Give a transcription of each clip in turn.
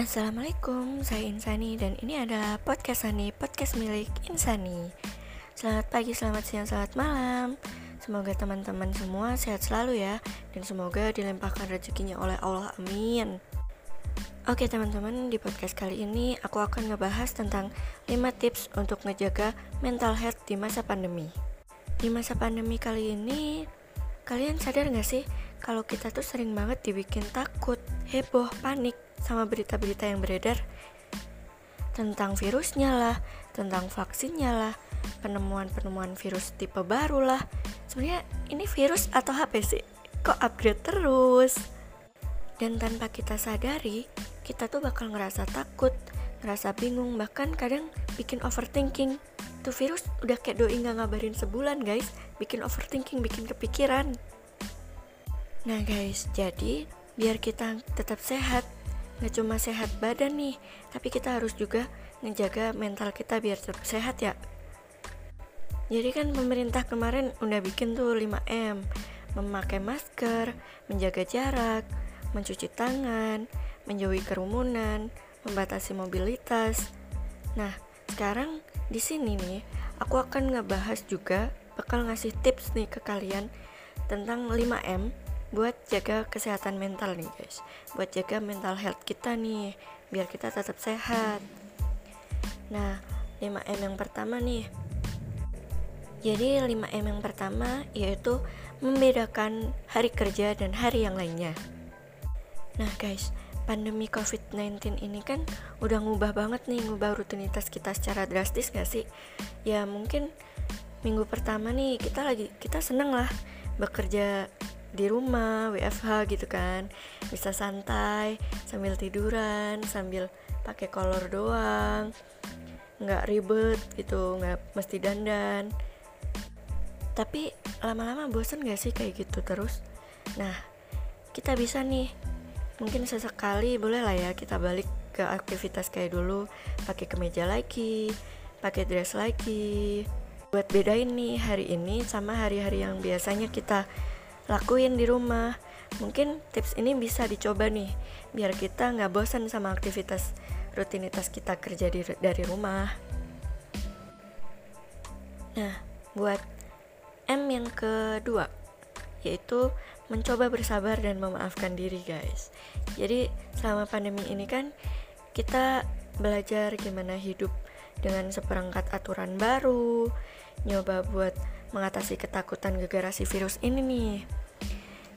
Assalamualaikum, saya Insani dan ini adalah podcast Sani, podcast milik Insani. Selamat pagi, selamat siang, selamat malam. Semoga teman-teman semua sehat selalu ya dan semoga dilimpahkan rezekinya oleh Allah. Amin. Oke teman-teman, di podcast kali ini aku akan ngebahas tentang 5 tips untuk ngejaga mental health di masa pandemi. Di masa pandemi kali ini, kalian sadar gak sih kalau kita tuh sering banget dibikin takut, heboh, panik sama berita-berita yang beredar tentang virusnya lah, tentang vaksinnya lah, penemuan-penemuan virus tipe baru lah. Sebenarnya ini virus atau HP sih? Kok upgrade terus? Dan tanpa kita sadari, kita tuh bakal ngerasa takut, ngerasa bingung, bahkan kadang bikin overthinking. Tuh virus udah kayak doi nggak ngabarin sebulan guys, bikin overthinking, bikin kepikiran. Nah guys, jadi biar kita tetap sehat, Gak cuma sehat badan nih, tapi kita harus juga ngejaga mental kita biar tetap sehat ya. Jadi kan pemerintah kemarin udah bikin tuh 5M, memakai masker, menjaga jarak, mencuci tangan, menjauhi kerumunan, membatasi mobilitas. Nah, sekarang di sini nih, aku akan ngebahas juga bakal ngasih tips nih ke kalian tentang 5M buat jaga kesehatan mental nih guys. Buat jaga mental health kita nih biar kita tetap sehat. Nah 5M yang pertama nih. Jadi 5M yang pertama yaitu membedakan hari kerja dan hari yang lainnya. Nah guys pandemi COVID-19 ini kan udah ngubah banget nih ngubah rutinitas kita secara drastis gak sih? Ya mungkin minggu pertama nih kita lagi kita seneng lah bekerja di rumah WFH gitu kan. Bisa santai sambil tiduran sambil pakai kolor doang. Nggak ribet gitu nggak mesti dandan. Tapi lama-lama bosan gak sih kayak gitu terus? Nah kita bisa nih. Mungkin sesekali boleh lah ya kita balik ke aktivitas kayak dulu. Pakai kemeja lagi pakai dress lagi. Buat bedain nih hari ini sama hari-hari yang biasanya kita lakuin di rumah. Mungkin tips ini bisa dicoba nih biar kita nggak bosan sama aktivitas rutinitas kita kerja di, dari rumah. Nah buat M yang kedua yaitu mencoba bersabar dan memaafkan diri guys. Jadi selama pandemi ini kan kita belajar gimana hidup dengan seperangkat aturan baru nyoba buat mengatasi ketakutan gegara si virus ini nih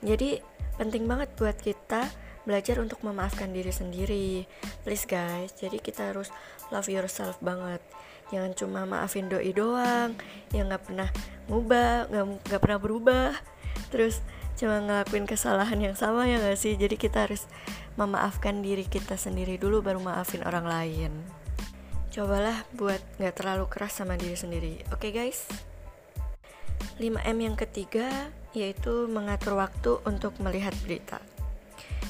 jadi penting banget buat kita belajar untuk memaafkan diri sendiri. Please guys, jadi kita harus love yourself banget. Jangan cuma maafin doi doang, yang nggak pernah ngubah, nggak pernah berubah. Terus cuma ngelakuin kesalahan yang sama ya gak sih? Jadi kita harus memaafkan diri kita sendiri dulu baru maafin orang lain. Cobalah buat nggak terlalu keras sama diri sendiri. Oke okay, guys? 5M yang ketiga yaitu mengatur waktu untuk melihat berita.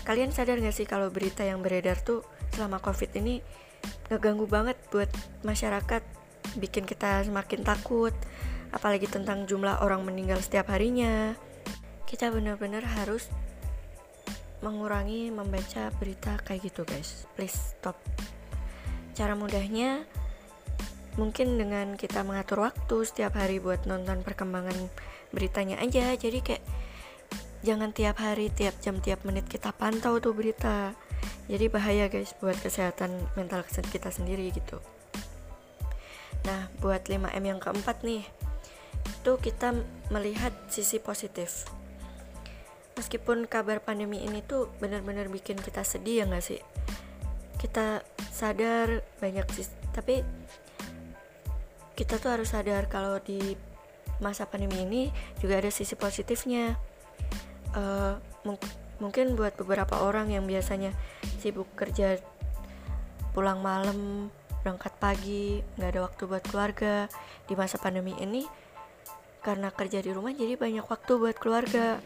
Kalian sadar gak sih kalau berita yang beredar tuh selama covid ini ngeganggu banget buat masyarakat, bikin kita semakin takut, apalagi tentang jumlah orang meninggal setiap harinya. Kita benar-benar harus mengurangi membaca berita kayak gitu guys. Please stop. Cara mudahnya mungkin dengan kita mengatur waktu setiap hari buat nonton perkembangan beritanya aja. Jadi kayak jangan tiap hari tiap jam tiap menit kita pantau tuh berita. Jadi bahaya guys buat kesehatan mental kita sendiri gitu. Nah buat 5M yang keempat nih itu kita melihat sisi positif. Meskipun kabar pandemi ini tuh benar-benar bikin kita sedih ya nggak sih? Kita sadar banyak sih tapi kita tuh harus sadar kalau di masa pandemi ini juga ada sisi positifnya. Uh, mung mungkin buat beberapa orang yang biasanya sibuk kerja pulang malam berangkat pagi nggak ada waktu buat keluarga di masa pandemi ini karena kerja di rumah jadi banyak waktu buat keluarga.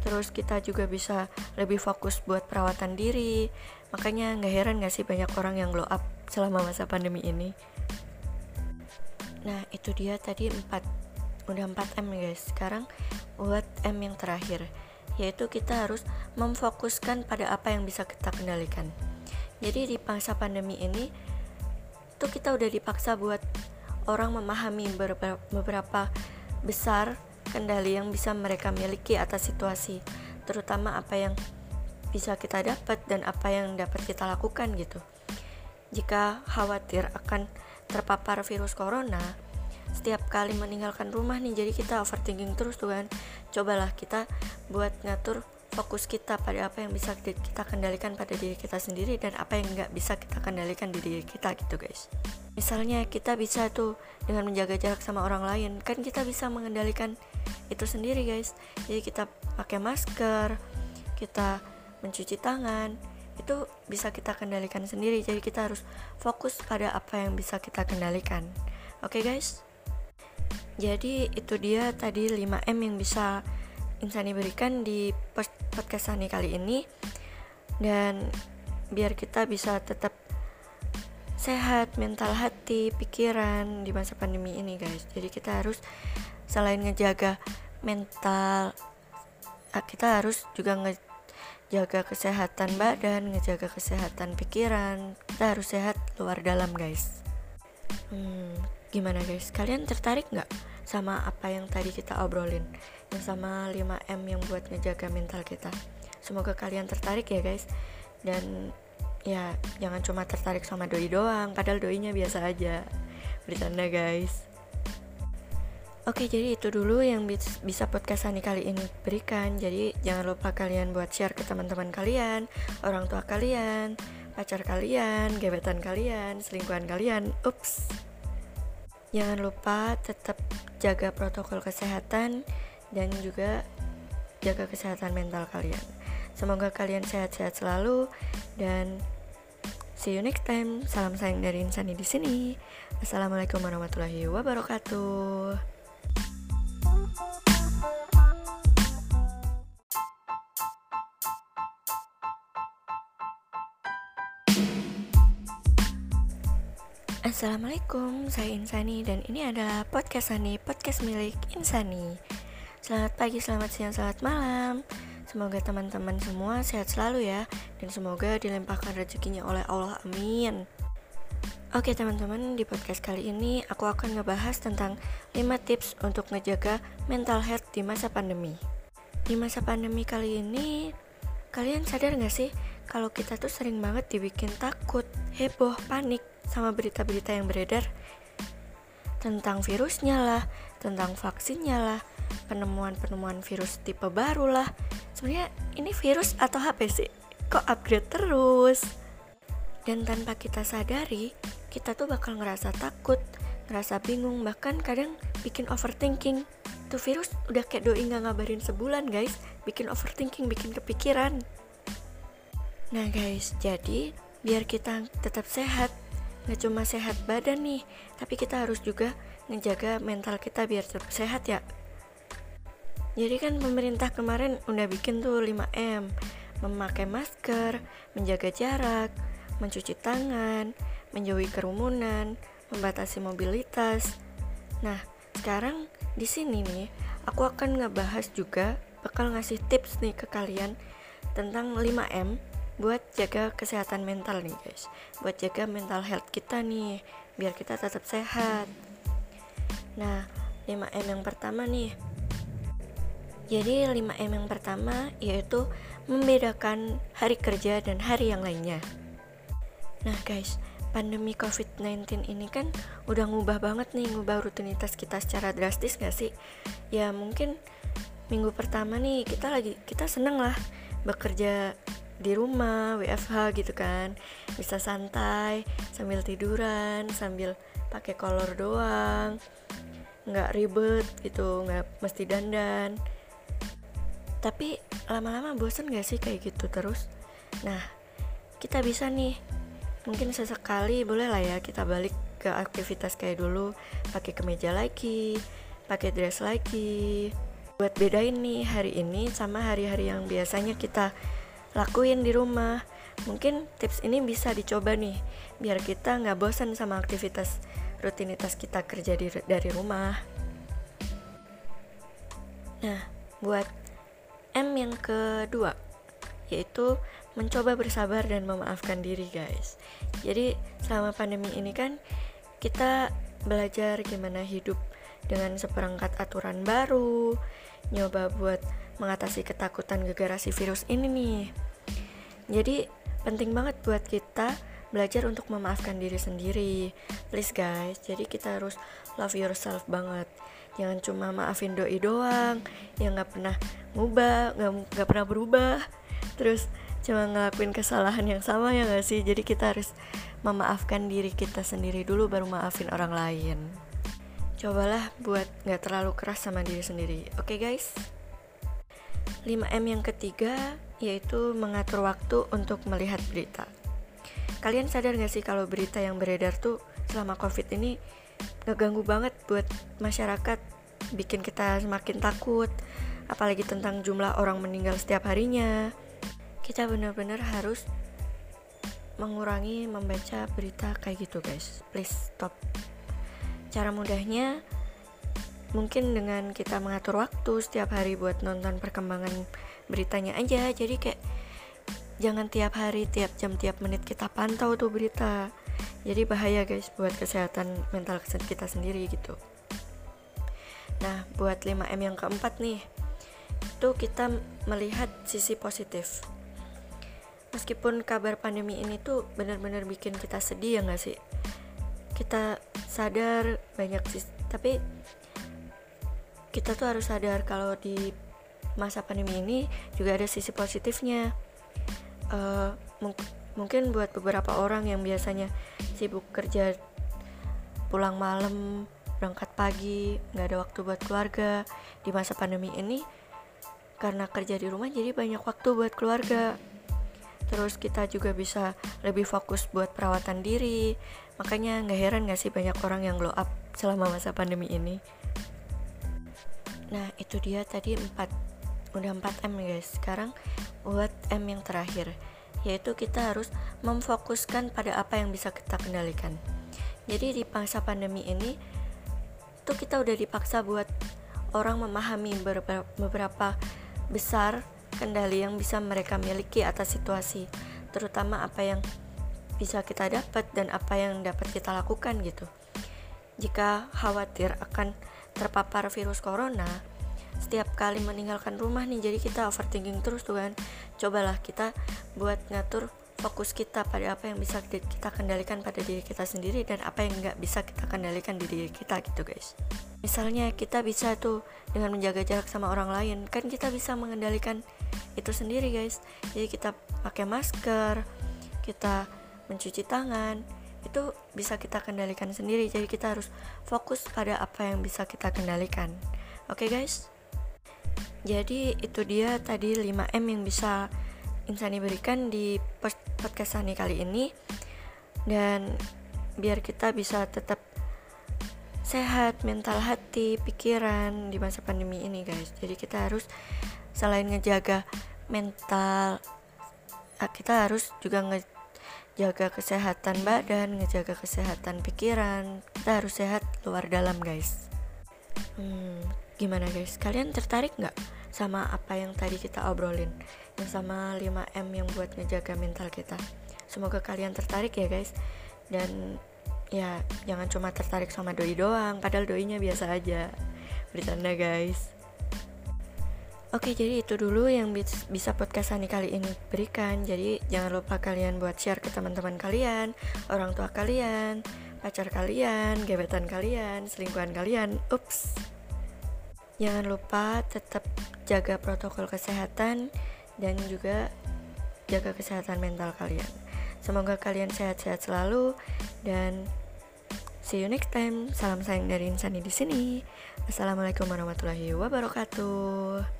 Terus kita juga bisa lebih fokus buat perawatan diri. Makanya nggak heran nggak sih banyak orang yang glow up selama masa pandemi ini. Nah itu dia tadi 4 Udah 4M guys. Sekarang buat M yang terakhir Yaitu kita harus memfokuskan pada apa yang bisa kita kendalikan. Jadi di masa pandemi ini tuh kita udah dipaksa buat orang memahami beberapa besar kendali yang bisa mereka miliki atas situasi terutama apa yang bisa kita dapat dan apa yang dapat kita lakukan gitu. Jika khawatir akan terpapar virus corona setiap kali meninggalkan rumah nih jadi kita overthinking terus tuh kan. Cobalah kita buat ngatur fokus kita pada apa yang bisa kita kendalikan pada diri kita sendiri dan apa yang nggak bisa kita kendalikan di diri kita gitu guys. Misalnya kita bisa tuh dengan menjaga jarak sama orang lain kan kita bisa mengendalikan itu sendiri guys. Jadi kita pakai masker kita mencuci tangan itu bisa kita kendalikan sendiri. Jadi kita harus fokus pada apa yang bisa kita kendalikan. Oke okay, guys jadi itu dia tadi 5M yang bisa Insani berikan di podcast Sani kali ini. Dan biar kita bisa tetap sehat mental hati pikiran di masa pandemi ini guys. Jadi kita harus selain ngejaga mental ah, kita harus juga ngejaga kesehatan badan ngejaga kesehatan pikiran. Kita harus sehat luar dalam guys. Hmm, gimana guys? Kalian tertarik nggak sama apa yang tadi kita obrolin yang sama 5M yang buat ngejaga mental kita. Semoga kalian tertarik ya guys. Dan ya jangan cuma tertarik sama doi doang padahal doinya biasa aja. Bercanda guys. Oke jadi itu dulu yang bisa podcast Sani kali ini berikan. Jadi jangan lupa kalian buat share ke teman-teman kalian Orang tua kalian Pacar kalian Gebetan kalian Selingkuhan kalian. Ups Jangan lupa tetap jaga protokol kesehatan dan juga jaga kesehatan mental kalian. Semoga kalian sehat-sehat selalu dan see you next time. Salam sayang dari Insani di sini. Assalamualaikum warahmatullahi wabarakatuh. Assalamualaikum, saya Insani dan ini adalah podcast Sani, podcast milik Insani. Selamat pagi, selamat siang, selamat malam. Semoga teman-teman semua sehat selalu ya dan semoga dilimpahkan rezekinya oleh Allah. Amin. Oke teman-teman, di podcast kali ini aku akan ngebahas tentang 5 tips untuk ngejaga mental health di masa pandemi. Di masa pandemi kali ini, kalian sadar gak sih kalau kita tuh sering banget dibikin takut, heboh, panik sama berita-berita yang beredar tentang virusnya lah, tentang vaksinnya lah, penemuan-penemuan virus tipe baru lah. Sebenarnya ini virus atau HP sih? Kok upgrade terus? Dan tanpa kita sadari, kita tuh bakal ngerasa takut, ngerasa bingung, bahkan kadang bikin overthinking. Tuh virus udah kayak doi nggak ngabarin sebulan guys, bikin overthinking, bikin kepikiran. Nah guys, jadi biar kita tetap sehat, Gak cuma sehat badan nih, tapi kita harus juga ngejaga mental kita biar tetap sehat ya. Jadi kan pemerintah kemarin udah bikin tuh 5M, memakai masker, menjaga jarak, mencuci tangan, menjauhi kerumunan, membatasi mobilitas. Nah, sekarang di sini nih, aku akan ngebahas juga bakal ngasih tips nih ke kalian tentang 5M buat jaga kesehatan mental nih guys. Buat jaga mental health kita nih biar kita tetap sehat. Nah 5M yang pertama nih. Jadi 5M yang pertama yaitu membedakan hari kerja dan hari yang lainnya. Nah guys pandemi COVID-19 ini kan udah ngubah banget nih ngubah rutinitas kita secara drastis gak sih? Ya mungkin minggu pertama nih kita lagi kita seneng lah bekerja di rumah WFH gitu kan. Bisa santai sambil tiduran sambil pakai kolor doang. Nggak ribet gitu nggak mesti dandan. Tapi lama-lama bosen gak sih kayak gitu terus? Nah kita bisa nih. Mungkin sesekali boleh lah ya kita balik ke aktivitas kayak dulu. Pakai kemeja lagi pakai dress lagi. Buat bedain nih hari ini sama hari-hari yang biasanya kita lakuin di rumah. Mungkin tips ini bisa dicoba nih biar kita nggak bosan sama aktivitas rutinitas kita kerja di, dari rumah. Nah buat M yang kedua yaitu mencoba bersabar dan memaafkan diri guys. Jadi selama pandemi ini kan kita belajar gimana hidup dengan seperangkat aturan baru nyoba buat mengatasi ketakutan gegara si virus ini nih. Jadi penting banget buat kita belajar untuk memaafkan diri sendiri. Please guys jadi kita harus love yourself banget. Jangan cuma maafin doi doang yang nggak pernah ngubah nggak pernah berubah. Terus cuma ngelakuin kesalahan yang sama ya gak sih? Jadi kita harus memaafkan diri kita sendiri dulu baru maafin orang lain. Cobalah buat nggak terlalu keras sama diri sendiri. Oke okay, guys 5M yang ketiga yaitu mengatur waktu untuk melihat berita. Kalian sadar gak sih kalau berita yang beredar tuh selama covid ini ngeganggu banget buat masyarakat bikin kita semakin takut apalagi tentang jumlah orang meninggal setiap harinya. Kita benar-benar harus mengurangi membaca berita kayak gitu guys. Please stop. Cara mudahnya mungkin dengan kita mengatur waktu setiap hari buat nonton perkembangan beritanya aja. Jadi kayak jangan tiap hari tiap jam tiap menit kita pantau tuh berita. Jadi bahaya guys buat kesehatan mental kita sendiri gitu. Nah buat 5M yang keempat nih itu kita melihat sisi positif. Meskipun kabar pandemi ini tuh benar-benar bikin kita sedih ya nggak sih? Kita sadar banyak sih tapi kita tuh harus sadar kalau di masa pandemi ini juga ada sisi positifnya. Uh, mung mungkin buat beberapa orang yang biasanya sibuk kerja pulang malam berangkat pagi nggak ada waktu buat keluarga di masa pandemi ini karena kerja di rumah jadi banyak waktu buat keluarga. Terus kita juga bisa lebih fokus buat perawatan diri. Makanya nggak heran gak sih banyak orang yang glow up selama masa pandemi ini nah itu dia tadi 4 udah 4 M guys. Sekarang buat M yang terakhir yaitu kita harus memfokuskan pada apa yang bisa kita kendalikan. Jadi di masa pandemi ini tuh kita udah dipaksa buat orang memahami beberapa, beberapa besar kendali yang bisa mereka miliki atas situasi terutama apa yang bisa kita dapat dan apa yang dapat kita lakukan gitu. Jika khawatir akan terpapar virus corona setiap kali meninggalkan rumah nih jadi kita overthinking terus tuh kan. Cobalah kita buat ngatur fokus kita pada apa yang bisa kita kendalikan pada diri kita sendiri dan apa yang nggak bisa kita kendalikan di diri kita gitu guys. Misalnya kita bisa tuh dengan menjaga jarak sama orang lain kan kita bisa mengendalikan itu sendiri guys. Jadi kita pakai masker kita mencuci tangan itu bisa kita kendalikan sendiri. Jadi kita harus fokus pada apa yang bisa kita kendalikan. Oke okay, guys? Jadi itu dia tadi 5M yang bisa Insani berikan di podcast Sani kali ini. Dan biar kita bisa tetap sehat mental hati pikiran di masa pandemi ini guys. Jadi kita harus selain ngejaga mental kita harus juga ngejaga kesehatan badan ngejaga kesehatan pikiran kita harus sehat luar dalam guys hmm, Gimana guys, kalian tertarik nggak sama apa yang tadi kita obrolin? Yang sama 5M yang buat ngejaga mental kita. Semoga kalian tertarik ya guys. Dan ya jangan cuma tertarik sama doi doang, padahal doinya biasa aja. Bercanda guys. Oke, jadi itu dulu yang bisa podcast Sani kali ini berikan. Jadi jangan lupa kalian buat share ke teman-teman kalian, orang tua kalian, pacar kalian, gebetan kalian, selingkuhan kalian. Ups. Jangan lupa tetap jaga protokol kesehatan dan juga jaga kesehatan mental kalian. Semoga kalian sehat-sehat selalu dan see you next time. Salam sayang dari Insani di sini. Assalamualaikum warahmatullahi wabarakatuh.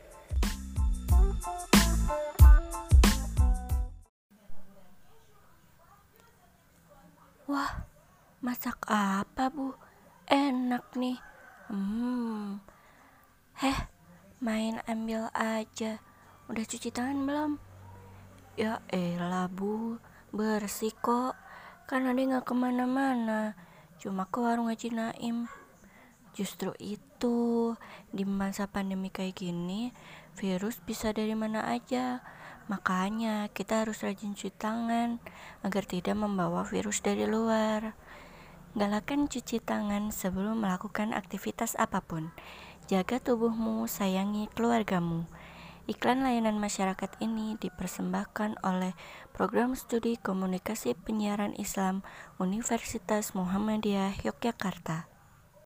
Aja. Udah cuci tangan belum? Ya elah bu, bersih kok. Kan ade gak ke mana-mana. Cuma ke warung Haji Naim. Justru itu, di masa pandemi kayak gini, virus bisa dari mana aja. Makanya kita harus rajin cuci tangan agar tidak membawa virus dari luar. Galakan cuci tangan sebelum melakukan aktivitas apa pun. Jaga tubuhmu, sayangi keluargamu. Iklan layanan masyarakat ini dipersembahkan oleh Program Studi Komunikasi Penyiaran Islam Universitas Muhammadiyah Yogyakarta.